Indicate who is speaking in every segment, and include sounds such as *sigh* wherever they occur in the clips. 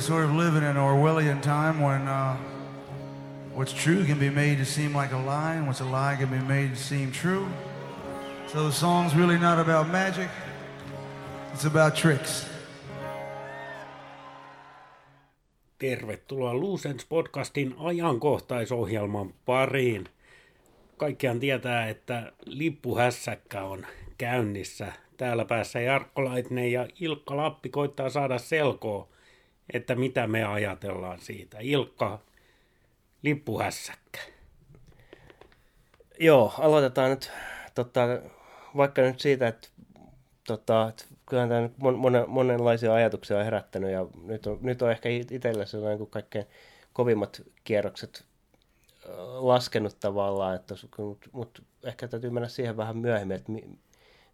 Speaker 1: sort of live in an Orwellian time when uh, what's true can be made to seem like a lie, and what's a lie can be made to seem true. So the song's really not about magic, it's about tricks.
Speaker 2: Tervetuloa Luusens podcastin ajankohtaisohjelman pariin. Kaikkiaan tietää, että lippuhässäkkä on käynnissä. Täällä päässä Jarkko Laitinen ja Ilkka Lappi koittaa saada selkoa, että mitä me ajatellaan siitä. Ilkka, lippuhässäkkä.
Speaker 3: Joo, aloitetaan nyt tota, vaikka nyt siitä, että tota, että kyllähän tämä nyt mon, mon, monenlaisia ajatuksia on herättänyt ja nyt on, nyt on ehkä itsellä sellainen kuin kaikkein kovimmat kierrokset laskenut tavallaan, että, mutta mut ehkä täytyy mennä siihen vähän myöhemmin, että,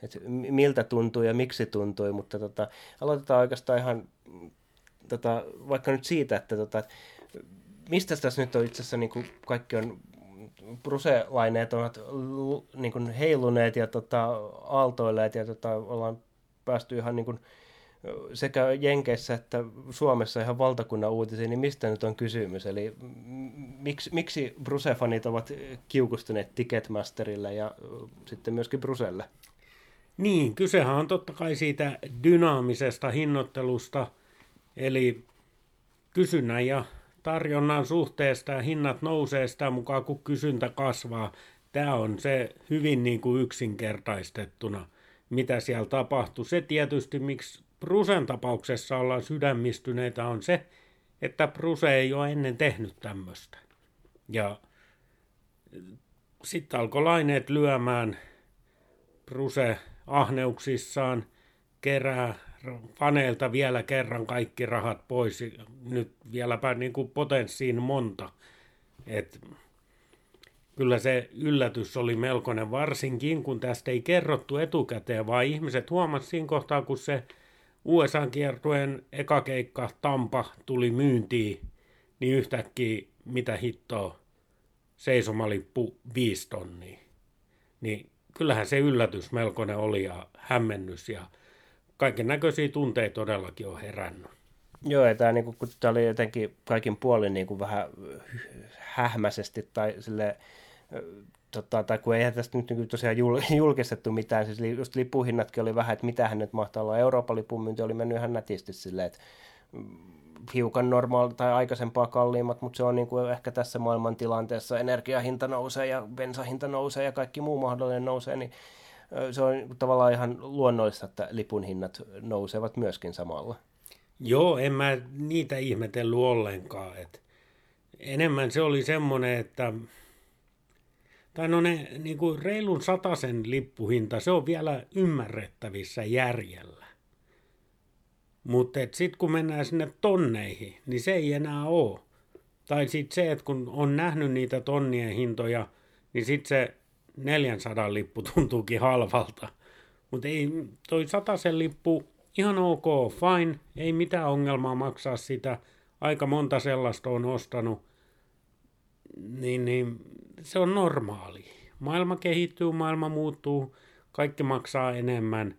Speaker 3: että miltä tuntuu ja miksi tuntui, mutta tota, aloitetaan oikeastaan ihan tota, vaikka nyt siitä, että tota, mistä tässä nyt on itse asiassa niin kuin kaikki on bruselaineet ovat niin kuin heiluneet ja tota, aaltoilleet ja tota, ollaan päästy ihan niin kuin, sekä Jenkeissä että Suomessa ihan valtakunnan uutisiin, niin mistä nyt on kysymys? Eli miksi, miksi Bruse-fanit ovat kiukustuneet Ticketmasterille ja sitten myöskin Bruselle?
Speaker 2: Niin, kysehän on totta kai siitä dynaamisesta hinnoittelusta, eli kysynnän ja tarjonnan suhteesta ja hinnat nousee sitä mukaan, kun kysyntä kasvaa. Tämä on se hyvin niin kuin yksinkertaistettuna, mitä siellä tapahtuu. Se tietysti, miksi Prusen tapauksessa ollaan sydämistyneitä, on se, että Pruse ei ole ennen tehnyt tämmöistä. Ja sitten alkoi laineet lyömään Pruse ahneuksissaan, kerää faneilta vielä kerran kaikki rahat pois. Nyt vieläpä niin kuin potenssiin monta. Et kyllä se yllätys oli melkoinen, varsinkin kun tästä ei kerrottu etukäteen, vaan ihmiset huomasivat siinä kohtaa, kun se USA-kiertueen eka keikka Tampa tuli myyntiin, niin yhtäkkiä mitä hittoa seisomalippu viisi tonnia. Niin kyllähän se yllätys melkoinen oli ja hämmennys ja kaiken näköisiä tunteita todellakin on herännyt.
Speaker 3: Joo, ja tämä, niin kuin, kun tämä oli jotenkin kaikin puolin niin kuin vähän hähmäisesti tai sille tota, tai kun ei tästä nyt niin tosiaan *laughs* julkistettu mitään, siis just lipuhinnatkin oli vähän, että mitä hän nyt mahtaa olla. Euroopan lipun myynti oli mennyt ihan nätisti silleen, että mm, hiukan normaali tai aikaisempaa kalliimmat, mutta se on niin kuin ehkä tässä maailman tilanteessa energiahinta nousee ja bensahinta nousee ja kaikki muu mahdollinen nousee, niin se on tavallaan ihan luonnollista, että lipun hinnat nousevat myöskin samalla.
Speaker 2: Joo, en mä niitä ihmetellyt ollenkaan. Et enemmän se oli semmoinen, että tai no ne niin kuin reilun sataisen lippuhinta, se on vielä ymmärrettävissä järjellä. Mutta sitten kun mennään sinne tonneihin, niin se ei enää ole. Tai sitten se, että kun on nähnyt niitä tonnien hintoja, niin sitten se 400 lippu tuntuukin halvalta. Mutta ei, toi sen lippu, ihan ok, fine, ei mitään ongelmaa maksaa sitä. Aika monta sellaista on ostanut. Niin, niin se on normaali. Maailma kehittyy, maailma muuttuu, kaikki maksaa enemmän.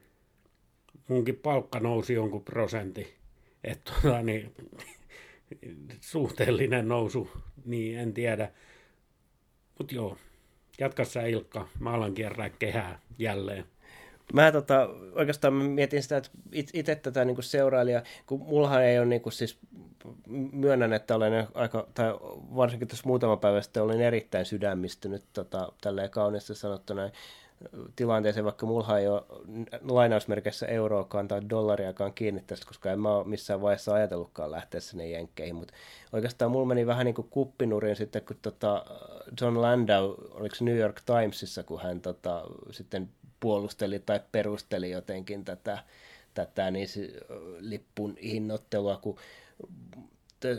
Speaker 2: Munkin palkka nousi jonkun prosentti. Että tota, niin, *laughs* suhteellinen nousu, niin en tiedä. Mutta joo, Jatka sä Ilkka, mä alan kierrää kehää jälleen.
Speaker 3: Mä tota, oikeastaan mietin sitä, että itse tätä niin seurailija, kun mullahan ei ole niin kuin, siis myönnän, että olen aika, tai varsinkin tässä muutama päivä sitten olin erittäin sydämistynyt tota, tälleen kauniisti sanottuna tilanteeseen, vaikka mulla ei ole lainausmerkeissä euroakaan tai dollariakaan kiinni tästä, koska en mä ole missään vaiheessa ajatellutkaan lähteä sinne jenkkeihin, mutta oikeastaan mulla meni vähän niin kuin kuppinurin sitten, kun tota John Landau, oliko New York Timesissa, kun hän tota, sitten puolusteli tai perusteli jotenkin tätä, tätä niin lippun hinnoittelua, kun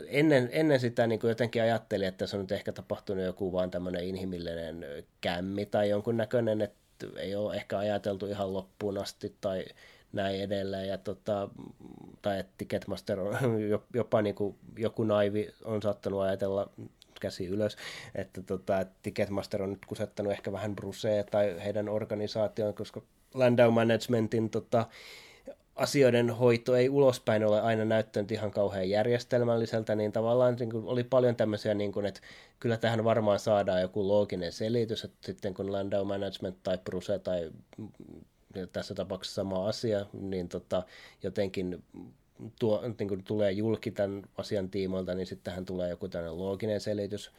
Speaker 3: ennen, ennen sitä niin kuin jotenkin ajattelin, että se on nyt ehkä tapahtunut joku vaan tämmöinen inhimillinen kämmi tai jonkun näköinen, että ei ole ehkä ajateltu ihan loppuun asti tai näin edelleen. Ja tota, tai että Ticketmaster on jopa niin kuin joku naivi on saattanut ajatella käsi ylös, että, tota, Ticketmaster on nyt kusettanut ehkä vähän Brusea tai heidän organisaation, koska Landau Managementin tota, asioiden hoito ei ulospäin ole aina näyttänyt ihan kauhean järjestelmälliseltä, niin tavallaan niin kuin oli paljon tämmöisiä, niin kuin, että kyllä tähän varmaan saadaan joku looginen selitys, että sitten kun Landau Management tai Bruse tai tässä tapauksessa sama asia, niin tota, jotenkin tuo, niin kuin tulee julki tämän asian tiimoilta, niin sitten tähän tulee joku tämmöinen looginen selitys.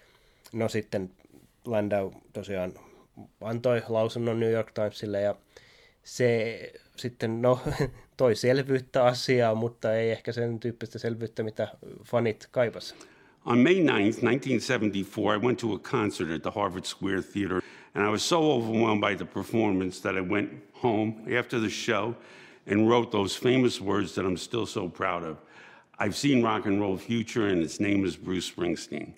Speaker 3: No sitten Landau tosiaan antoi lausunnon New York Timesille ja se sitten no, *laughs* toi selvyyttä mutta ei ehkä sen tyyppistä selvyyttä, mitä fanit.
Speaker 4: On May 9th, 1974, I went to a concert at the Harvard Square Theater, and I was so overwhelmed by the performance that I went home after the show and wrote those famous words that I'm still so proud of. I've seen rock and roll future, and its name is Bruce Springsteen.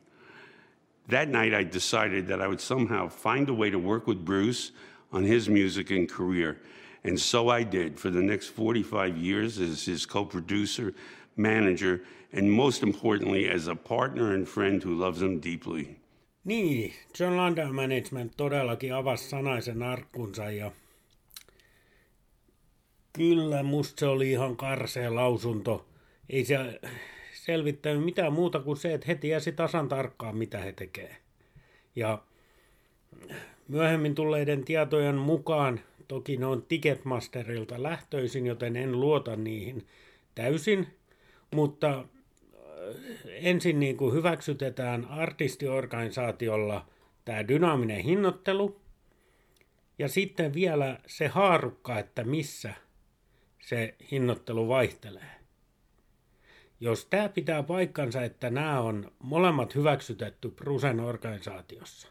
Speaker 4: That night, I decided that I would somehow find a way to work with Bruce on his music and career. And so I did for the next 45 years as his co producer, manager, and most importantly, as a partner and friend who loves him deeply.
Speaker 2: Niin, John Landau Management todellakin avasi sanaisen arkkunsa ja kyllä musta se oli ihan karsea lausunto. Ei se selvittänyt mitään muuta kuin se, että he tiesi tasan tarkkaan, mitä he tekee. Ja myöhemmin tulleiden tietojen mukaan, toki ne on Ticketmasterilta lähtöisin, joten en luota niihin täysin, mutta äh, ensin niin kuin hyväksytetään artistiorganisaatiolla tämä dynaaminen hinnoittelu, ja sitten vielä se haarukka, että missä se hinnoittelu vaihtelee. Jos tämä pitää paikkansa, että nämä on molemmat hyväksytetty Prusen organisaatiossa,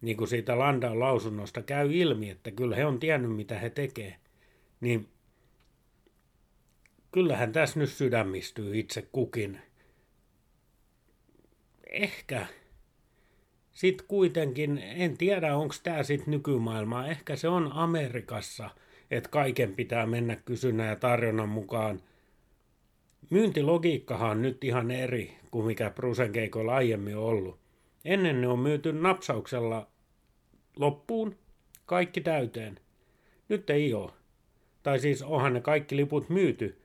Speaker 2: niin kuin siitä Landan lausunnosta käy ilmi, että kyllä he on tiennyt, mitä he tekee, niin kyllähän tässä nyt sydämistyy itse kukin. Ehkä sitten kuitenkin, en tiedä onko tämä sitten nykymaailmaa, ehkä se on Amerikassa, että kaiken pitää mennä kysynnän ja tarjonnan mukaan – Myyntilogiikkahan on nyt ihan eri kuin mikä Prusen keikoilla aiemmin ollut. Ennen ne on myyty napsauksella loppuun, kaikki täyteen. Nyt ei ole. Tai siis onhan ne kaikki liput myyty,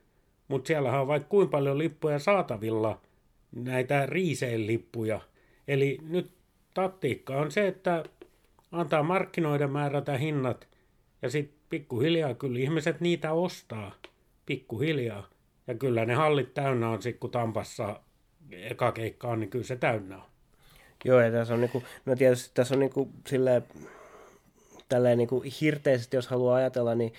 Speaker 2: mutta siellä on vaikka kuinka paljon lippuja saatavilla, näitä riiseen-lippuja. Eli nyt taktiikka on se, että antaa markkinoiden määrätä hinnat ja sitten pikkuhiljaa kyllä ihmiset niitä ostaa. Pikkuhiljaa. Ja kyllä ne hallit täynnä on sitten, kun Tampassa eka keikka on, niin kyllä se täynnä on.
Speaker 3: Joo, ja tässä on niinku, no tietysti tässä on niinku silleen, tälleen niinku hirteisesti, jos haluaa ajatella, niin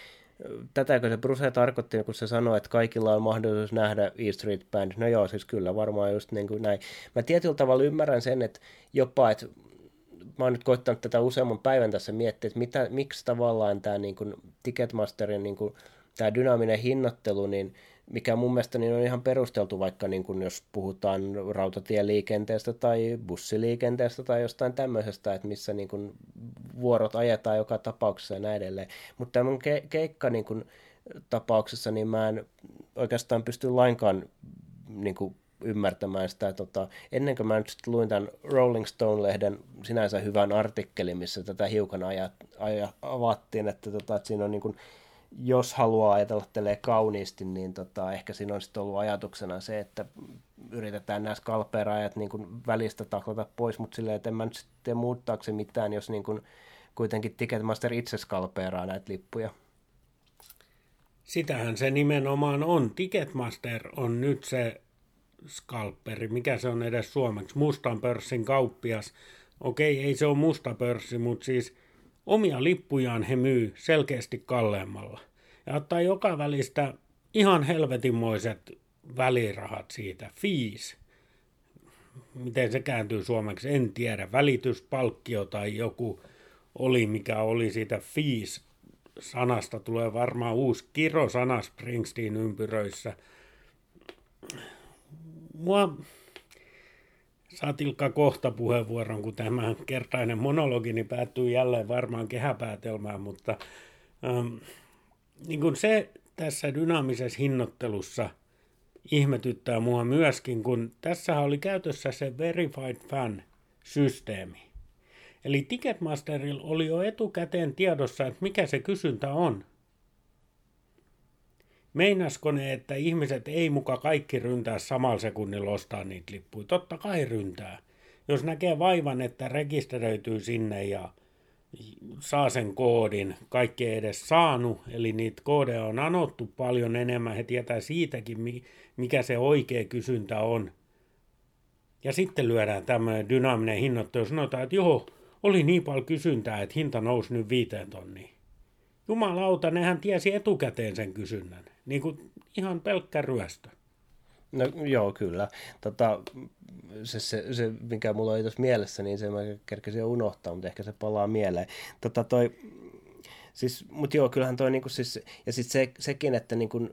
Speaker 3: tätäkö se Bruce tarkoitti, kun se sanoi, että kaikilla on mahdollisuus nähdä E Street Band. No joo, siis kyllä varmaan just niin kuin näin. Mä tietyllä tavalla ymmärrän sen, että jopa, että mä oon nyt koittanut tätä useamman päivän tässä miettiä, että mitä, miksi tavallaan tämä niin kuin Ticketmasterin niin kuin, tämä dynaaminen hinnoittelu, niin mikä mun mielestä niin on ihan perusteltu, vaikka niin kuin jos puhutaan rautatieliikenteestä tai bussiliikenteestä tai jostain tämmöisestä, että missä niin kuin vuorot ajetaan joka tapauksessa ja näin edelleen. Mutta tämän ke- keikka niin kuin tapauksessa, niin mä en oikeastaan pysty lainkaan niin kuin ymmärtämään sitä. Tota, ennen kuin mä nyt luin tämän Rolling Stone-lehden sinänsä hyvän artikkelin, missä tätä hiukan ajat, aja, avattiin, että, tota, että siinä on niin kuin jos haluaa ajatella kauniisti, niin tota, ehkä siinä on sitten ollut ajatuksena se, että yritetään nämä skalpeeraajat niin kuin välistä taklata pois, mutta silleen, että en mä nyt sitten muuttaako mitään, jos niin kuin kuitenkin Ticketmaster itse skalpeeraa näitä lippuja.
Speaker 2: Sitähän se nimenomaan on. Ticketmaster on nyt se skalperi, mikä se on edes suomeksi, mustan pörssin kauppias. Okei, ei se ole musta pörssi, mutta siis – Omia lippujaan he myy selkeästi kalleemmalla ja ottaa joka välistä ihan helvetinmoiset välirahat siitä, fees. Miten se kääntyy suomeksi, en tiedä. Välityspalkkio tai joku oli, mikä oli siitä fees sanasta tulee varmaan uusi kirosana Springsteen ympyröissä. Mua Saat Ilkka kohta puheenvuoron, kun tämä kertainen monologini päättyy jälleen varmaan kehäpäätelmään, mutta ähm, niin kuin se tässä dynaamisessa hinnoittelussa ihmetyttää mua myöskin, kun tässä oli käytössä se Verified Fan-systeemi. Eli Ticketmasterilla oli jo etukäteen tiedossa, että mikä se kysyntä on. Meinasko ne, että ihmiset ei muka kaikki ryntää samalla sekunnilla ostaa niitä lippuja? Totta kai ryntää. Jos näkee vaivan, että rekisteröityy sinne ja saa sen koodin, kaikki ei edes saanut, eli niitä koodeja on anottu paljon enemmän, he tietää siitäkin, mikä se oikea kysyntä on. Ja sitten lyödään tämmöinen dynaaminen hinnoittelu, sanotaan, että joo, oli niin paljon kysyntää, että hinta nousi nyt viiteen tonniin. Jumalauta, nehän tiesi etukäteen sen kysynnän. Niin kuin ihan pelkkä ryöstö.
Speaker 3: No joo, kyllä. Tota, se, se, se, mikä mulla oli tuossa mielessä, niin se mä kerkesin jo unohtaa, mutta ehkä se palaa mieleen. Tota, toi, siis, mutta joo, kyllähän toi niinku siis, ja sitten se, sekin, että niinku,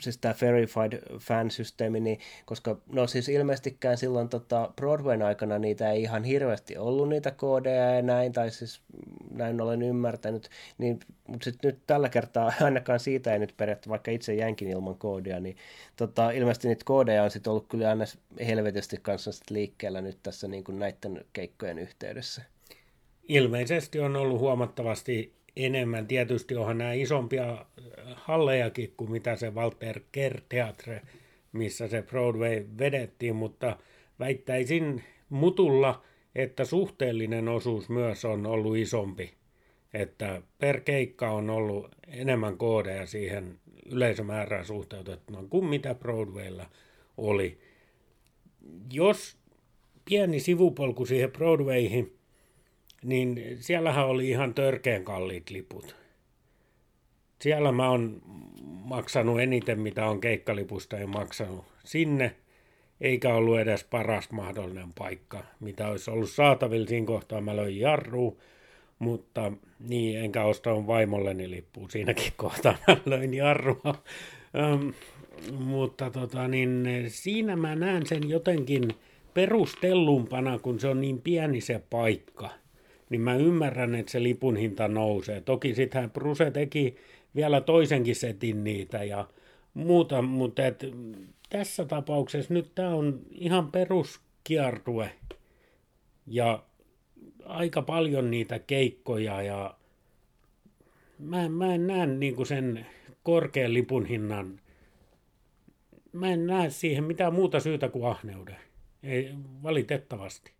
Speaker 3: siis tämä verified fan-systeemi, niin, koska no siis ilmeisestikään silloin tota Broadwayn aikana niitä ei ihan hirveästi ollut niitä koodeja ja näin, tai siis näin olen ymmärtänyt, niin, mutta sitten nyt tällä kertaa *laughs* ainakaan siitä ei nyt periaatteessa, vaikka itse jänkin ilman koodia, niin tota, ilmeisesti niitä koodeja on sitten ollut kyllä aina helvetisti kanssa sit liikkeellä nyt tässä niin kuin näiden keikkojen yhteydessä.
Speaker 2: Ilmeisesti on ollut huomattavasti enemmän. Tietysti onhan nämä isompia hallejakin kuin mitä se Walter Kerr Teatre, missä se Broadway vedettiin, mutta väittäisin mutulla, että suhteellinen osuus myös on ollut isompi. Että per keikka on ollut enemmän koodeja siihen yleisömäärään suhteutettuna kuin mitä Broadwaylla oli. Jos pieni sivupolku siihen Broadwayhin, niin siellähän oli ihan törkeän kalliit liput. Siellä mä oon maksanut eniten, mitä on keikkalipusta ja maksanut sinne, eikä ollut edes paras mahdollinen paikka, mitä olisi ollut saatavilla siinä kohtaa. Mä löin jarru, mutta niin, enkä ostanut vaimolleni lippua siinäkin kohtaa. Mä löin jarrua. Um, mutta tota, niin, siinä mä näen sen jotenkin perustellumpana, kun se on niin pieni se paikka. Niin mä ymmärrän, että se lipun hinta nousee. Toki sittenhän Bruse teki vielä toisenkin setin niitä ja muuta, mutta et, tässä tapauksessa nyt tämä on ihan peruskiertue ja aika paljon niitä keikkoja ja mä, mä en näe niin sen korkean lipun hinnan, mä en näe siihen mitään muuta syytä kuin ahneuden. Ei, valitettavasti.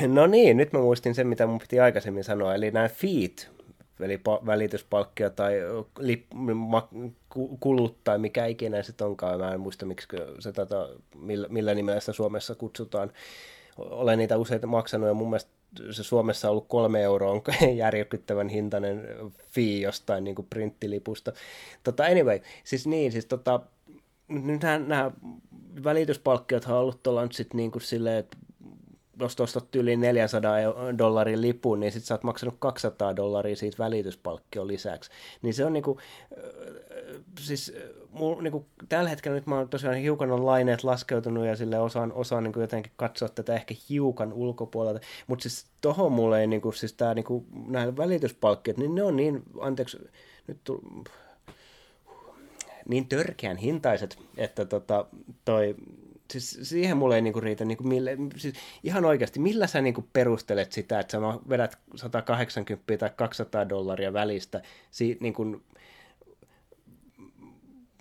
Speaker 2: *laughs*
Speaker 3: No niin, nyt mä muistin sen, mitä mun piti aikaisemmin sanoa, eli nämä feet, eli pa- tai lip, ma, kulut tai mikä ikinä se onkaan. Mä en muista, miksi se tätä, millä, millä nimellä sitä Suomessa kutsutaan. Olen niitä usein maksanut ja mun mielestä se Suomessa on ollut kolme euroa on *laughs* järkyttävän hintainen fee jostain niin kuin printtilipusta. Tota, anyway, siis niin, siis tota, nyt nämä, nämä välityspalkkiot on ollut tuolla nyt sitten niin kuin silleen, että jos ostat yli 400 dollarin lipun, niin sitten sä oot maksanut 200 dollaria siitä välityspalkkion lisäksi. Niin se on niinku, siis mul, niinku, tällä hetkellä nyt mä oon tosiaan hiukan on laineet laskeutunut ja sille osaan, osaan niinku jotenkin katsoa tätä ehkä hiukan ulkopuolelta, mutta siis tohon mulle ei niinku, siis tää niinku, nämä välityspalkkiot, niin ne on niin, anteeksi, nyt tull, niin törkeän hintaiset, että tota, toi, siis siihen mulle ei niinku riitä, niinku mille, siis ihan oikeasti, millä sä niinku perustelet sitä, että sä vedät 180 tai 200 dollaria välistä, si, niinku,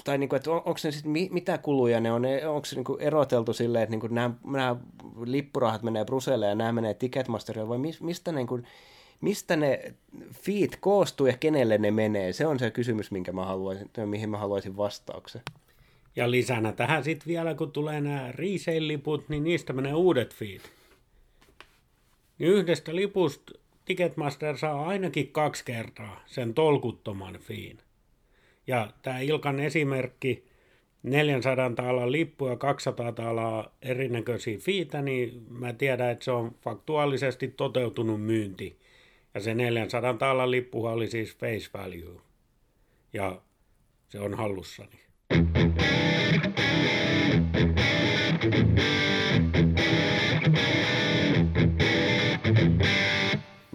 Speaker 3: tai niinku, että on, onko ne sitten, mitä kuluja ne on, onko se niinku eroteltu silleen, että niinku nämä, nämä lippurahat menee Bruselle ja nämä menee Ticketmasterille, vai mistä, niinku, mistä ne feet koostuu ja kenelle ne menee? Se on se kysymys, minkä mä haluaisin, mihin mä haluaisin vastauksen.
Speaker 2: Ja lisänä tähän sitten vielä, kun tulee nämä resale-liput, niin niistä menee uudet feed. Niin yhdestä lipusta Ticketmaster saa ainakin kaksi kertaa sen tolkuttoman fiin. Ja tämä Ilkan esimerkki, 400 taalan lippu ja 200 taalaa erinäköisiä fiitä, niin mä tiedän, että se on faktuaalisesti toteutunut myynti. Ja se 400 taalan lippu oli siis face value. Ja se on hallussani.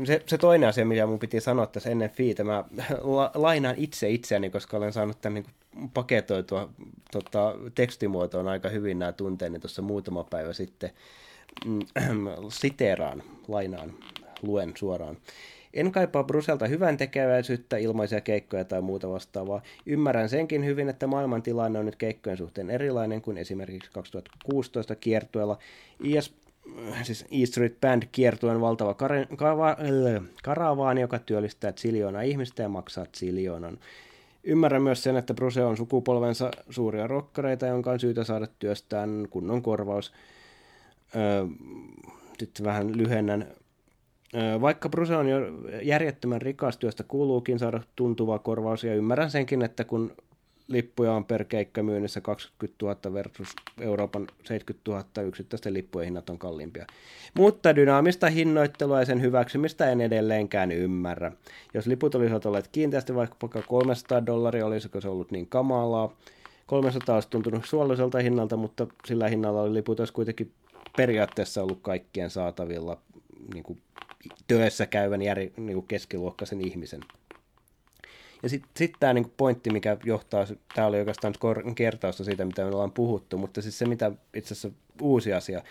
Speaker 3: Se, se toinen asia, mitä mun piti sanoa tässä ennen fiitä, mä *laughs* la, lainaan itse itseäni, koska olen saanut tämän niin paketoitua tota, tekstimuotoon aika hyvin nämä tunteeni tuossa muutama päivä sitten. mm, *clears throat* siteeraan, lainaan, luen suoraan. En kaipaa Bruselta hyvän tekeväisyyttä, ilmaisia keikkoja tai muuta vastaavaa. Ymmärrän senkin hyvin, että maailman tilanne on nyt keikkojen suhteen erilainen kuin esimerkiksi 2016 kiertueella. IS, siis E Street Band kiertuen valtava kare, kava, äh, karavaani, joka työllistää ziljoonaa ihmistä ja maksaa ziljoonan. Ymmärrän myös sen, että Bruse on sukupolvensa suuria rokkareita, jonka on syytä saada työstään kunnon korvaus. Öö, sitten vähän lyhennän. Öö, vaikka Bruse on jo järjettömän rikas työstä kuuluukin saada tuntuva korvaus, ja ymmärrän senkin, että kun lippuja on per keikka myynnissä 20 000 versus Euroopan 70 000 yksittäisten lippujen hinnat on kalliimpia. Mutta dynaamista hinnoittelua ja sen hyväksymistä en edelleenkään ymmärrä. Jos liput olisivat olleet kiinteästi vaikka 300 dollaria, olisiko se ollut niin kamalaa? 300 olisi tuntunut suolliselta hinnalta, mutta sillä hinnalla oli liput olisi kuitenkin periaatteessa ollut kaikkien saatavilla niin kuin työssä käyvän jär, niin kuin keskiluokkaisen ihmisen. Ja sitten sit tämä niinku pointti, mikä johtaa, tämä oli oikeastaan kertausta siitä, mitä me ollaan puhuttu, mutta siis se, mitä itse asiassa uusi asia,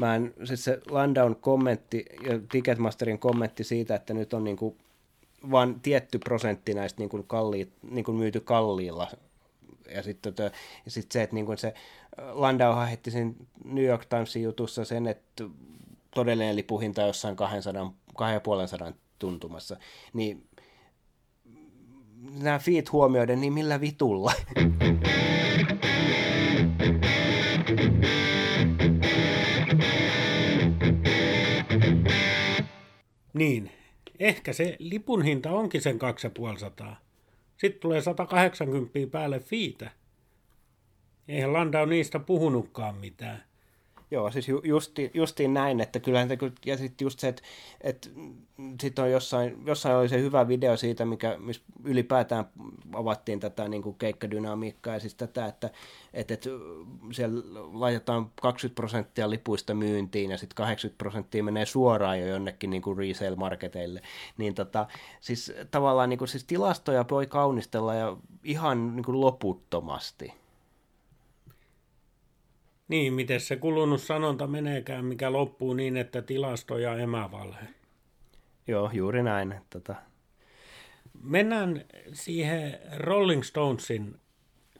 Speaker 3: mä en, siis se Landown kommentti ja Ticketmasterin kommentti siitä, että nyt on niinku vain tietty prosentti näistä niinku kalliit, niinku myyty kalliilla. Ja sitten tota, sit se, että niinku se Landau heitti siinä New York Timesin jutussa sen, että todellinen lipuhinta jossain 200, 250 tuntumassa, niin nämä feet huomioiden, niin millä vitulla?
Speaker 2: Niin, ehkä se lipun hinta onkin sen 2500. Sitten tulee 180 päälle fiitä. Eihän Landau niistä puhunutkaan mitään.
Speaker 3: Joo, siis ju, justi, justiin näin, että kyllähän se, ja sitten just se, että, että sitten on jossain, jossain oli se hyvä video siitä, mikä, missä ylipäätään avattiin tätä niin kuin keikkadynamiikkaa ja siis tätä, että, että, että siellä laitetaan 20 prosenttia lipuista myyntiin ja sitten 80 prosenttia menee suoraan jo jonnekin niin kuin resale-marketeille, niin tota, siis tavallaan niin kuin, siis tilastoja voi kaunistella ja ihan niin kuin loputtomasti.
Speaker 2: Niin, miten se kulunut sanonta meneekään, mikä loppuu niin, että tilasto ja emävalhe.
Speaker 3: Joo, juuri näin. Tota.
Speaker 2: Mennään siihen Rolling Stonesin,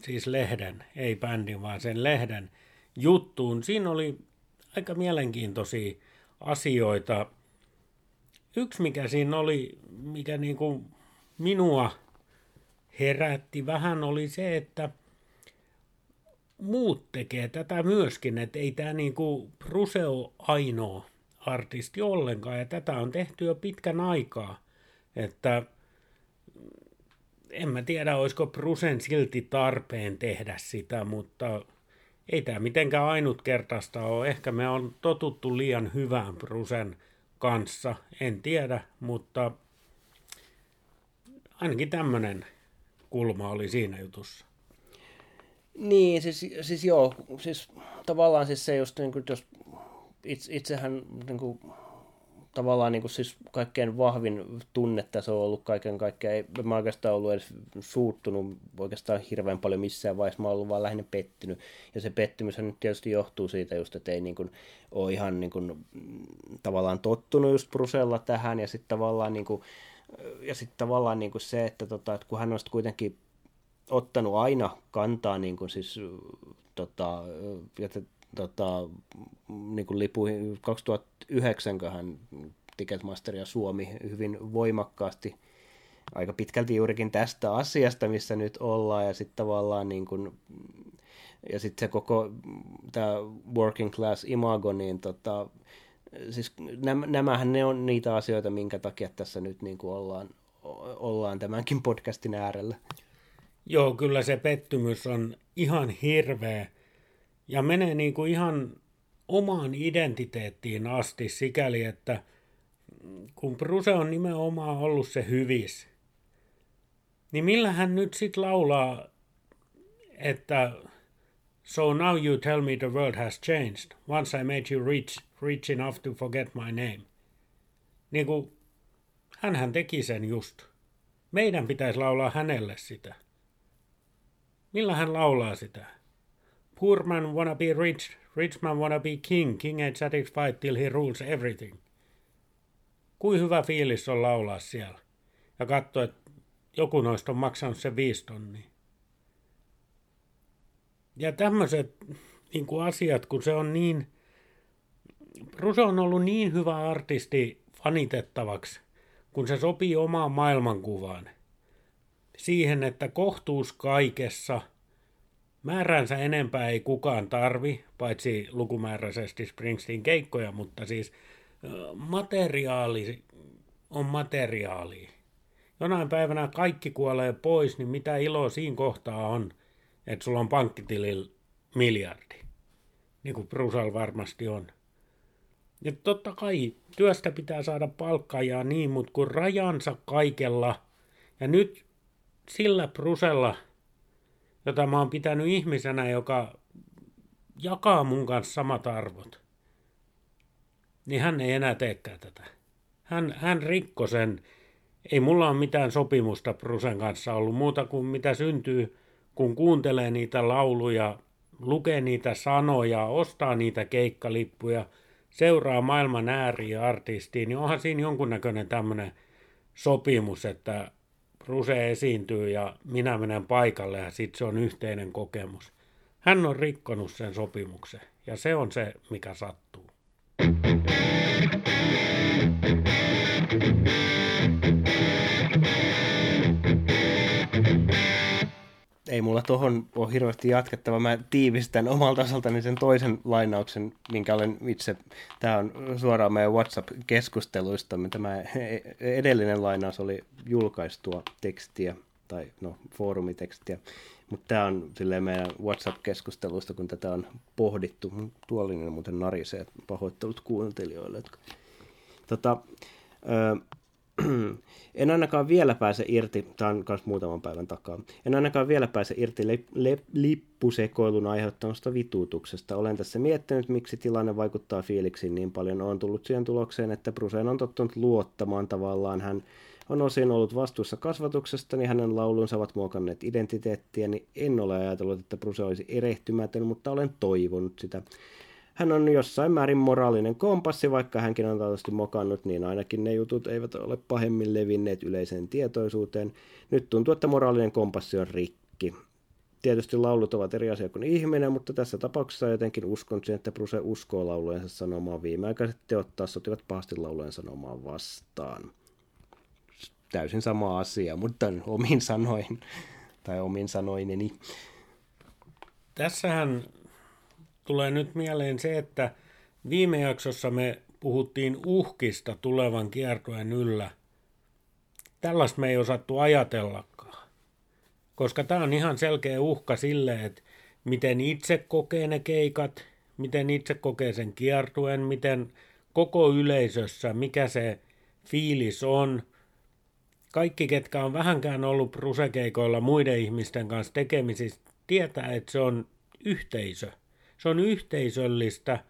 Speaker 2: siis lehden, ei bändin, vaan sen lehden juttuun. Siinä oli aika mielenkiintoisia asioita. Yksi, mikä siinä oli, mikä niin kuin minua herätti vähän, oli se, että – muut tekee tätä myöskin, että ei tämä niinku Bruse ole ainoa artisti ollenkaan, ja tätä on tehty jo pitkän aikaa, että en mä tiedä, olisiko Brusen silti tarpeen tehdä sitä, mutta ei tämä mitenkään ainutkertaista ole. Ehkä me on totuttu liian hyvään Brusen kanssa, en tiedä, mutta ainakin tämmöinen kulma oli siinä jutussa.
Speaker 3: Niin, siis, siis joo, siis tavallaan siis se just, niin kuin, jos itse, itsehän niin kuin, tavallaan niin kuin, siis kaikkein vahvin tunne tässä on ollut kaiken kaikkiaan. Ei mä oikeastaan ollut edes suuttunut oikeastaan hirveän paljon missään vaiheessa. Mä oon ollut vaan lähinnä pettynyt. Ja se pettymys nyt tietysti johtuu siitä just, että ei niin kuin, ole ihan niin kuin, tavallaan tottunut just Brusella tähän. Ja sitten tavallaan, niin kuin, ja sitten tavallaan niin kuin se, että, tota, että kun hän on kuitenkin ottanut aina kantaa niin kuin siis, tota, että, tota, niin kuin lipuihin 2009 hän Ticketmaster ja Suomi hyvin voimakkaasti aika pitkälti juurikin tästä asiasta, missä nyt ollaan, ja sitten tavallaan niin kuin, ja sitten se koko tämä working class imago, niin tota, siis nämä, nämähän ne on niitä asioita, minkä takia tässä nyt niin kuin ollaan, ollaan tämänkin podcastin äärellä.
Speaker 2: Joo, kyllä se pettymys on ihan hirveä ja menee niin kuin ihan omaan identiteettiin asti sikäli, että kun Bruse on nimenomaan ollut se hyvis, niin millä hän nyt sitten laulaa, että So now you tell me the world has changed. Once I made you rich, rich enough to forget my name. Niin kuin, hänhän teki sen just. Meidän pitäisi laulaa hänelle sitä. Millä hän laulaa sitä? poor man wanna be rich, rich man wanna be king, king ain't satisfied till he rules everything. Kuin hyvä fiilis on laulaa siellä ja katsoa, että joku noista on maksanut se viisi tonnia. Ja tämmöiset niin kuin asiat, kun se on niin, Bruce on ollut niin hyvä artisti fanitettavaksi, kun se sopii omaan maailmankuvaan. Siihen, että kohtuus kaikessa, määränsä enempää ei kukaan tarvi, paitsi lukumääräisesti Springsteen keikkoja, mutta siis materiaali on materiaali. Jonain päivänä kaikki kuolee pois, niin mitä ilo siinä kohtaa on, että sulla on pankkitilillä miljardi. Niin kuin Brusal varmasti on. Ja totta kai työstä pitää saada palkkaa ja niin, mutta kun rajansa kaikella, ja nyt sillä Brusella, jota mä oon pitänyt ihmisenä, joka jakaa mun kanssa samat arvot, niin hän ei enää teekään tätä. Hän, hän rikko sen. Ei mulla ole mitään sopimusta Prusen kanssa ollut muuta kuin mitä syntyy, kun kuuntelee niitä lauluja, lukee niitä sanoja, ostaa niitä keikkalippuja, seuraa maailman ääriä artistiin, niin onhan siinä jonkunnäköinen tämmöinen sopimus, että Bruse esiintyy ja minä menen paikalle ja sitten se on yhteinen kokemus. Hän on rikkonut sen sopimuksen ja se on se, mikä sattuu.
Speaker 3: Ei mulla tohon ole hirveästi jatkettava. Mä tiivistän omalta osaltani sen toisen lainauksen, minkä olen itse, tämä on suoraan meidän WhatsApp-keskusteluista, tämä edellinen lainaus oli julkaistua tekstiä, tai no foorumitekstiä, mutta tämä on silleen meidän WhatsApp-keskusteluista, kun tätä on pohdittu. Tuolinen muuten narisee, pahoittelut kuuntelijoille. Tota, *clears throat* en ainakaan vielä pääse irti, tämä on myös muutaman päivän takaa, en ainakaan vielä pääse irti le- le- lippusekoilun aiheuttamasta vituutuksesta. Olen tässä miettinyt, miksi tilanne vaikuttaa fiiliksiin niin paljon. Olen tullut siihen tulokseen, että Bruseen on tottunut luottamaan tavallaan. Hän on osin ollut vastuussa kasvatuksesta, niin hänen laulunsa ovat muokanneet identiteettiä, niin en ole ajatellut, että Bruse olisi erehtymätön, mutta olen toivonut sitä. Hän on jossain määrin moraalinen kompassi, vaikka hänkin on taatusti mokannut, niin ainakin ne jutut eivät ole pahemmin levinneet yleiseen tietoisuuteen. Nyt tuntuu, että moraalinen kompassi on rikki. Tietysti laulut ovat eri asia kuin ihminen, mutta tässä tapauksessa jotenkin uskon siihen, että Bruce uskoo laulujensa sanomaan. Viimeaikaiset teot taas sotivat pahasti laulujen sanomaan vastaan. Täysin sama asia, mutta omin sanoin, tai omin sanoineni.
Speaker 2: Tässähän tulee nyt mieleen se, että viime jaksossa me puhuttiin uhkista tulevan kiertueen yllä. Tällaista me ei osattu ajatellakaan. Koska tämä on ihan selkeä uhka sille, että miten itse kokee ne keikat, miten itse kokee sen kiertuen, miten koko yleisössä, mikä se fiilis on. Kaikki, ketkä on vähänkään ollut prusekeikoilla muiden ihmisten kanssa tekemisissä, tietää, että se on yhteisö – se on yhteisöllistä.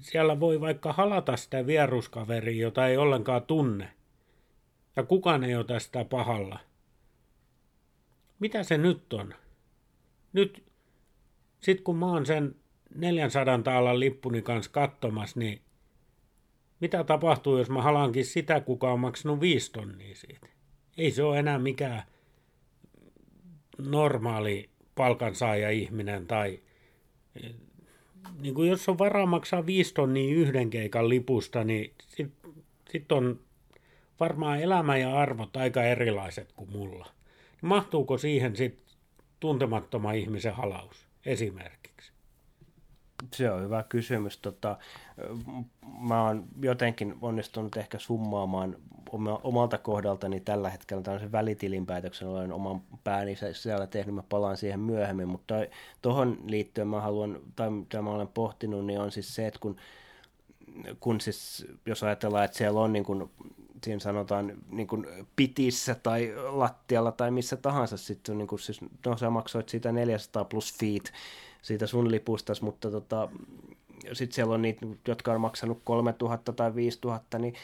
Speaker 2: Siellä voi vaikka halata sitä vieruskaveria, jota ei ollenkaan tunne. Ja kukaan ei ota sitä pahalla. Mitä se nyt on? Nyt, sit kun mä oon sen 400 taalan lippuni kanssa katsomassa, niin mitä tapahtuu, jos mä halankin sitä, kuka on maksanut viisi tonnia siitä? Ei se ole enää mikään normaali palkansaaja-ihminen tai niin kuin jos on varaa maksaa viisi tonnia yhden keikan lipusta, niin sitten sit on varmaan elämä ja arvot aika erilaiset kuin mulla. Mahtuuko siihen sitten tuntemattoman ihmisen halaus esimerkiksi?
Speaker 3: Se on hyvä kysymys. Tota, mä oon jotenkin onnistunut ehkä summaamaan omalta kohdaltani tällä hetkellä tällaisen välitilinpäätöksen. Olen oman pääni siellä tehnyt, mä palaan siihen myöhemmin, mutta tuohon liittyen mä haluan, tai mitä mä olen pohtinut, niin on siis se, että kun, kun siis, jos ajatellaan, että siellä on niin kuin, siinä sanotaan niin kuin pitissä tai lattialla tai missä tahansa, sitten niin kuin, siis, no sä maksoit siitä 400 plus feet siitä sun lipustas, mutta tota, sitten siellä on niitä, jotka on maksanut 3000 tai 5000, niin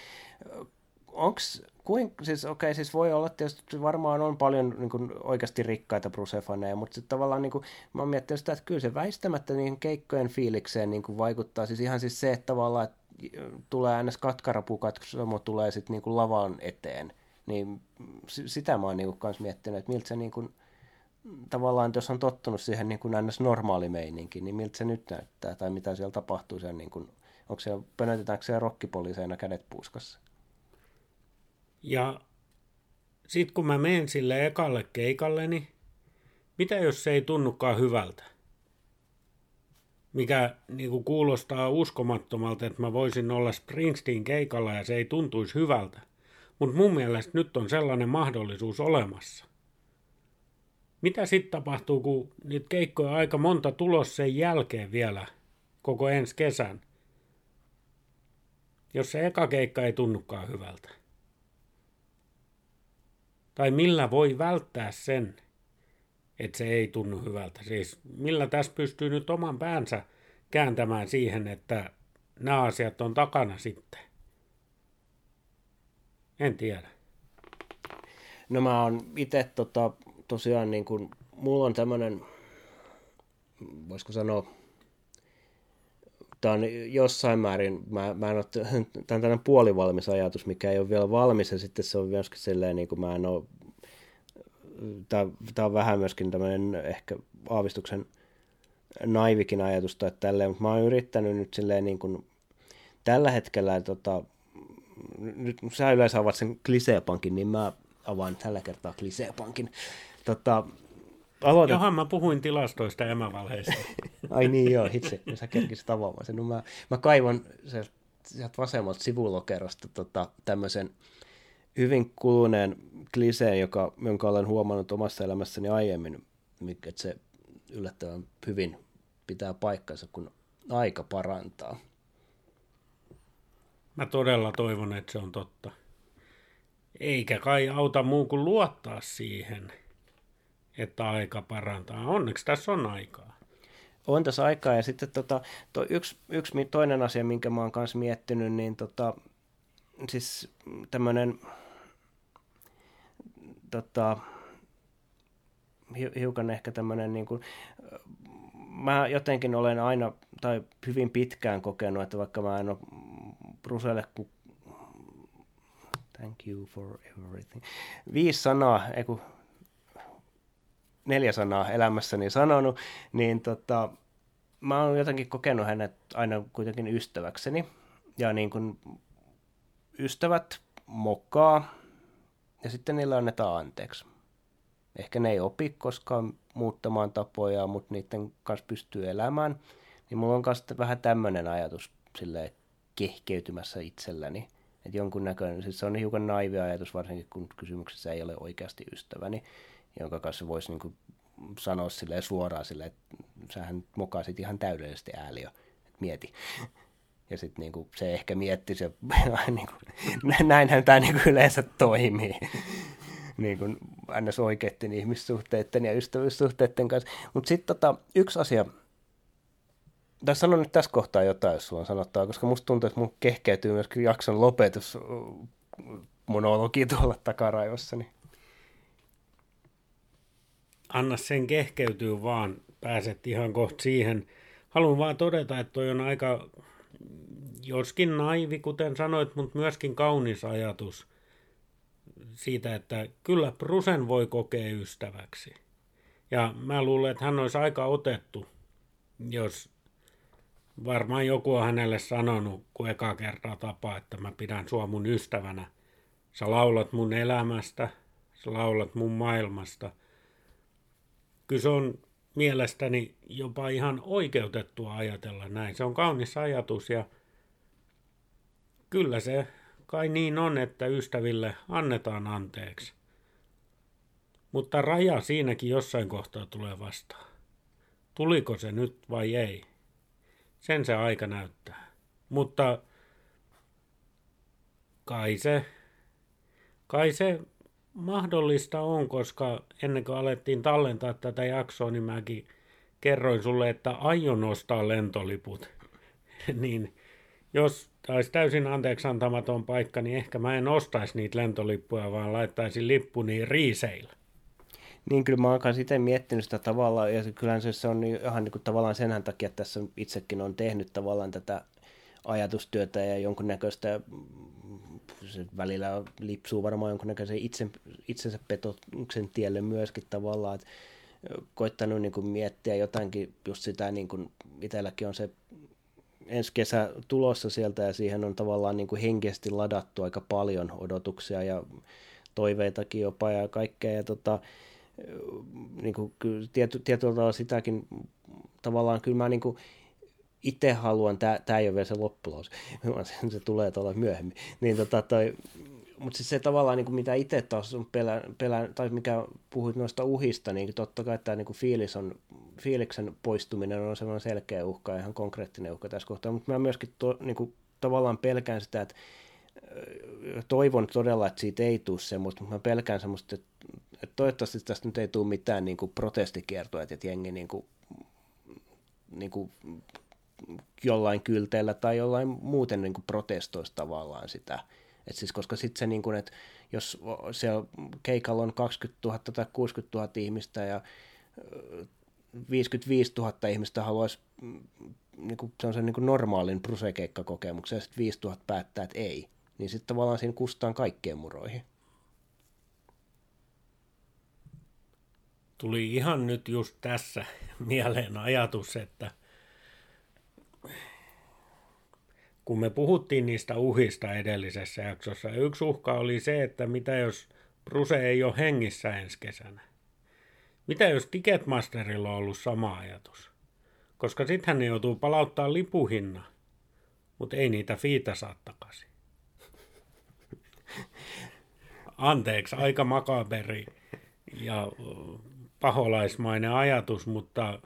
Speaker 3: onko kuin, siis okei, okay, siis voi olla tietysti, varmaan on paljon niin kuin, oikeasti rikkaita Bruce-faneja, mutta sitten tavallaan niin kuin, mä oon miettinyt sitä, että kyllä se väistämättä niihin keikkojen fiilikseen niin kuin, vaikuttaa. Siis ihan siis se, että tavallaan että tulee ns. katkarapukat, kun tulee sitten niin kuin, lavaan eteen. Niin sitä mä oon niin kuin, miettinyt, että miltä se niin kuin, tavallaan, jos on tottunut siihen niin kuin ns. normaali meininki, niin miltä se nyt näyttää, tai mitä siellä tapahtuu sen, niin kuin, onko siellä, pönötetäänkö siellä rokkipoliiseina kädet puuskassa?
Speaker 2: Ja sitten kun mä menen sille ekalle keikalle, niin mitä jos se ei tunnukaan hyvältä? Mikä niin kuin kuulostaa uskomattomalta, että mä voisin olla Springsteen keikalla ja se ei tuntuisi hyvältä. Mutta mun mielestä nyt on sellainen mahdollisuus olemassa. Mitä sitten tapahtuu, kun niitä keikkoja aika monta tulos sen jälkeen vielä, koko ensi kesän? Jos se eka keikka ei tunnukaan hyvältä. Tai millä voi välttää sen, että se ei tunnu hyvältä. Siis millä tässä pystyy nyt oman päänsä kääntämään siihen, että nämä asiat on takana sitten. En tiedä.
Speaker 3: No mä oon itse tota, tosiaan niin kuin, mulla on tämmöinen, voisiko sanoa, tämä on jossain määrin, mä, mä en ole, *laughs* tämä on tämmöinen puolivalmis ajatus, mikä ei ole vielä valmis, ja sitten se on myöskin silleen, niin kuin mä en ole, tämä, tämä on vähän myöskin tämmöinen ehkä aavistuksen naivikin ajatus tai tälleen, mutta mä oon yrittänyt nyt silleen niin kuin, tällä hetkellä, tota, nyt sä yleensä avaat sen kliseepankin, niin mä avaan tällä kertaa kliseepankin. Tota,
Speaker 2: aloitet... Johan mä puhuin tilastoista emävalheista. *laughs*
Speaker 3: Ai niin joo, itse, sä kerkisit avaamaan sen. No mä, mä kaivan sieltä, sieltä vasemmalta sivulokerosta tota, tämmöisen hyvin kuluneen kliseen, joka, jonka olen huomannut omassa elämässäni aiemmin, että se yllättävän hyvin pitää paikkansa, kun aika parantaa.
Speaker 2: Mä todella toivon, että se on totta. Eikä kai auta muu kuin luottaa siihen – että aika parantaa. Onneksi tässä on aikaa.
Speaker 3: On tässä aikaa ja sitten tota, to, yksi, yksi toinen asia, minkä mä oon kanssa miettinyt, niin tota, siis tämmöinen tota, hiukan ehkä tämmöinen niin kuin, mä jotenkin olen aina tai hyvin pitkään kokenut, että vaikka mä en ole Bruselle ku, thank you for everything, viisi sanaa, ei kun neljä sanaa elämässäni sanonut, niin tota, mä oon jotenkin kokenut hänet aina kuitenkin ystäväkseni. Ja niin kuin ystävät mokaa ja sitten niillä annetaan anteeksi. Ehkä ne ei opi koskaan muuttamaan tapoja, mutta niiden kanssa pystyy elämään. Niin mulla on kanssa vähän tämmöinen ajatus silleen kehkeytymässä itselläni. Että jonkun näköinen, siis se on hiukan naivi ajatus, varsinkin kun kysymyksessä ei ole oikeasti ystäväni jonka kanssa voisi niin kuin sanoa sille suoraan sille, että sähän mokasit ihan täydellisesti ääliö, mieti. Ja sitten niin se ehkä mietti se, *laughs* niin kuin, näinhän tämä niin yleensä toimii. *laughs* niin kuin ns. oikeiden ihmissuhteiden ja ystävyyssuhteiden kanssa. Mutta sitten tota, yksi asia, tai sanon nyt tässä kohtaa jotain, jos sulla on sanottavaa, koska musta tuntuu, että mun kehkeytyy myöskin jakson lopetus monologi tuolla takaraivossani. Niin
Speaker 2: anna sen kehkeytyä vaan, pääset ihan kohta siihen. Haluan vaan todeta, että toi on aika, joskin naivi, kuten sanoit, mutta myöskin kaunis ajatus siitä, että kyllä Prusen voi kokea ystäväksi. Ja mä luulen, että hän olisi aika otettu, jos varmaan joku on hänelle sanonut, kun eka kertaa tapaa, että mä pidän sua mun ystävänä. Sä laulat mun elämästä, sä laulat mun maailmasta – kyllä se on mielestäni jopa ihan oikeutettua ajatella näin. Se on kaunis ajatus ja kyllä se kai niin on, että ystäville annetaan anteeksi. Mutta raja siinäkin jossain kohtaa tulee vastaan. Tuliko se nyt vai ei? Sen se aika näyttää. Mutta kai se, kai se mahdollista on, koska ennen kuin alettiin tallentaa tätä jaksoa, niin mäkin kerroin sulle, että aion ostaa lentoliput. *laughs* niin jos tämä olisi täysin anteeksi antamaton paikka, niin ehkä mä en ostaisi niitä lentolippuja, vaan laittaisin lippuni riiseillä.
Speaker 3: Niin kyllä mä oon itse miettinyt sitä tavallaan, ja kyllähän se, se on ihan niin kuin tavallaan sen takia, että tässä itsekin on tehnyt tavallaan tätä ajatustyötä ja jonkunnäköistä se välillä lipsuu varmaan jonkunnäköisen itse, itsensä petoksen tielle myöskin tavallaan, että koittanut niin kuin miettiä jotainkin just sitä, niin kuin itselläkin on se ensi kesä tulossa sieltä ja siihen on tavallaan niin kuin henkisesti ladattu aika paljon odotuksia ja toiveitakin jopa ja kaikkea ja tota, niin kuin, tiety, tietyllä tavalla sitäkin tavallaan kyllä mä niin kuin itse haluan, tämä ei ole vielä se loppulaus, *laughs* se, se tulee tuolla myöhemmin, niin tota toi, mutta siis se tavallaan, niin kuin mitä itse taas on pelä, pelä, tai mikä puhuit noista uhista, niin totta kai tämä niin fiilis on, fiiliksen poistuminen on sellainen selkeä uhka, ihan konkreettinen uhka tässä kohtaa, mutta mä myöskin to, niin kuin, tavallaan pelkään sitä, että toivon todella, että siitä ei tule semmoista, mutta mä pelkään semmoista, että, että toivottavasti tästä nyt ei tule mitään niin kuin protestikiertoja, että jengi niin kuin, niin kuin jollain kylteillä tai jollain muuten niin kuin protestoisi tavallaan sitä. Et siis, koska sitten se, niin kuin, että jos siellä keikalla on 20 000 tai 60 000 ihmistä ja 55 000 ihmistä haluaisi mm, niin kuin, se on se niin kuin normaalin brusekeikkakokemuksen ja sitten 5 000 päättää, että ei, niin sitten tavallaan siinä kustaan kaikkien muroihin.
Speaker 2: Tuli ihan nyt just tässä *laughs* mieleen ajatus, että – kun me puhuttiin niistä uhista edellisessä jaksossa, yksi uhka oli se, että mitä jos Bruse ei ole hengissä ensi kesänä? Mitä jos Ticketmasterilla on ollut sama ajatus? Koska sitten hän joutuu palauttaa lipuhinna, mutta ei niitä fiitä saa takaisin. *laughs* Anteeksi, aika makaberi ja paholaismainen ajatus, mutta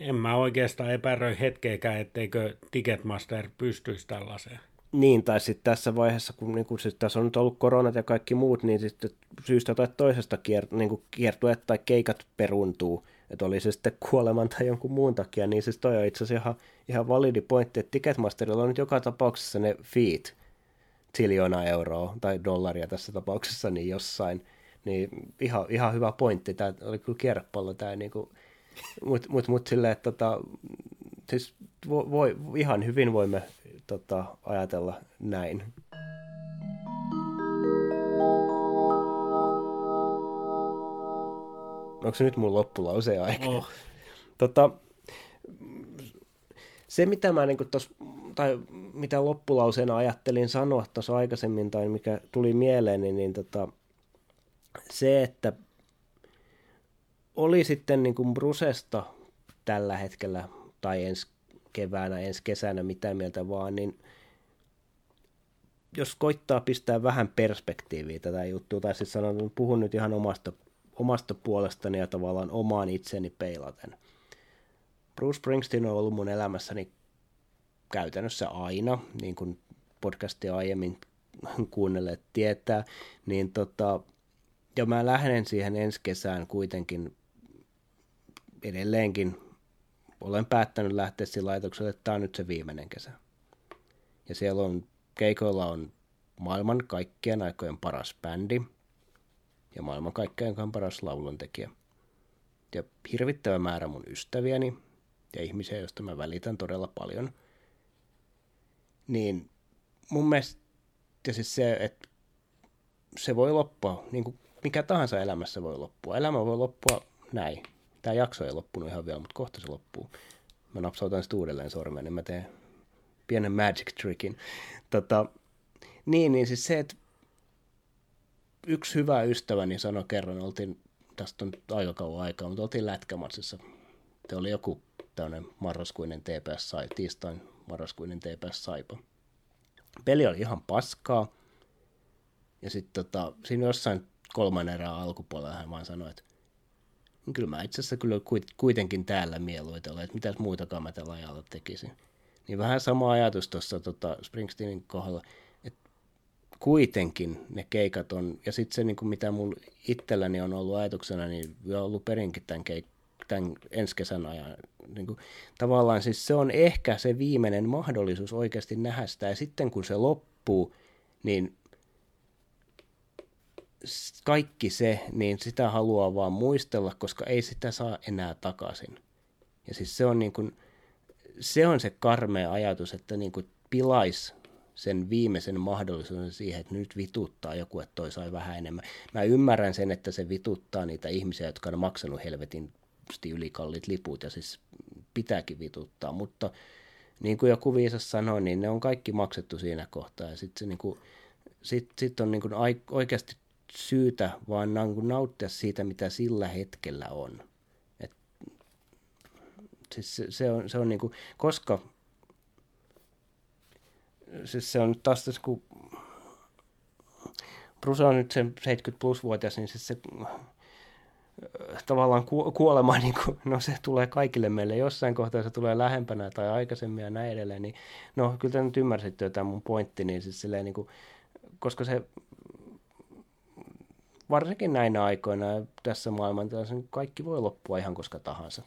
Speaker 2: en mä oikeastaan epäröi hetkeäkään, etteikö Ticketmaster pystyisi tällaiseen.
Speaker 3: Niin, tai sitten tässä vaiheessa, kun niin kun siis tässä on nyt ollut koronat ja kaikki muut, niin sitten syystä tai toisesta kier, niin kiertueet tai keikat peruntuu, että oli se sitten kuoleman tai jonkun muun takia, niin siis toi on itse asiassa ihan, ihan validi pointti, että Ticketmasterilla on nyt joka tapauksessa ne feet, triljoona euroa tai dollaria tässä tapauksessa, niin jossain, niin ihan, ihan hyvä pointti, tämä oli kyllä kierrepallo, tämä niin mutta mut, mut silleen, että tota, siis voi, voi, ihan hyvin voimme tota, ajatella näin. Onko se nyt mun loppulauseen aika? Oh. Tota, se, mitä mä niin tos, tai mitä loppulauseena ajattelin sanoa tuossa aikaisemmin, tai mikä tuli mieleen, niin, niin tota, se, että oli sitten niin kuin Brusesta tällä hetkellä tai ensi keväänä, ensi kesänä, mitä mieltä vaan, niin jos koittaa pistää vähän perspektiiviä tätä juttua, tai siis sanon, puhun nyt ihan omasta, omasta puolestani ja tavallaan omaan itseni peilaten. Bruce Springsteen on ollut mun elämässäni käytännössä aina, niin kuin podcastia aiemmin *laughs* kuunnelleet tietää, niin tota, ja mä lähden siihen ensi kesään kuitenkin edelleenkin olen päättänyt lähteä sillä ajatuksella, että tämä on nyt se viimeinen kesä. Ja siellä on, keikoilla on maailman kaikkien aikojen paras bändi ja maailman kaikkien paras lauluntekijä. Ja hirvittävä määrä mun ystäviäni ja ihmisiä, joista mä välitän todella paljon. Niin mun mielestä ja siis se, että se voi loppua, niin kuin mikä tahansa elämässä voi loppua. Elämä voi loppua näin. Tämä jakso ei loppunut ihan vielä, mutta kohta se loppuu. Mä napsautan sitten uudelleen sormen, niin mä teen pienen magic trickin. Tota, niin, niin siis se, että yksi hyvä ystäväni sanoi kerran, oltiin, tästä on aika kauan aikaa, mutta oltiin lätkämatsissa. Te oli joku tämmöinen marraskuinen TPS sai, tiistain marraskuinen TPS Saipa. Peli oli ihan paskaa. Ja sitten tota, siinä jossain kolmannen erää alkupuolella hän vaan sanoi, että kyllä mä itse asiassa kyllä kuitenkin täällä mieluiten olen, että mitäs muitakaan mä tällä ajalla tekisin. Niin vähän sama ajatus tuossa tota Springsteenin kohdalla, että kuitenkin ne keikat on, ja sitten se niin kuin mitä mulla itselläni on ollut ajatuksena, niin on ollut perinkin tämän keik- tämän ensi kesän ajan. Niin kuin, tavallaan siis se on ehkä se viimeinen mahdollisuus oikeasti nähdä sitä, ja sitten kun se loppuu, niin kaikki se, niin sitä haluaa vaan muistella, koska ei sitä saa enää takaisin. Ja siis se on, niin kuin, se, on se karmea ajatus, että niin kuin pilais sen viimeisen mahdollisuuden siihen, että nyt vituttaa joku, että toi sai vähän enemmän. Mä ymmärrän sen, että se vituttaa niitä ihmisiä, jotka on maksanut helvetin ylikalliit liput, ja siis pitääkin vituttaa, mutta niin kuin joku viisas sanoi, niin ne on kaikki maksettu siinä kohtaa, ja sitten niin sit, sit on niin kuin oikeasti syytä vaan niin nauttia siitä, mitä sillä hetkellä on. Et, siis se, se on, se on niin kuin, koska siis se on taas tässä, kun Bruce on nyt sen 70 plus-vuotias, niin siis se tavallaan kuolema, *laughs* niin kuin, no se tulee kaikille meille jossain kohtaa, se tulee lähempänä tai aikaisemmin ja näin edelleen, niin no kyllä te nyt ymmärsitte jotain mun pointti, niin siis silleen niin kuin, koska se varsinkin näinä aikoina tässä maailmantilassa kaikki voi loppua ihan koska tahansa.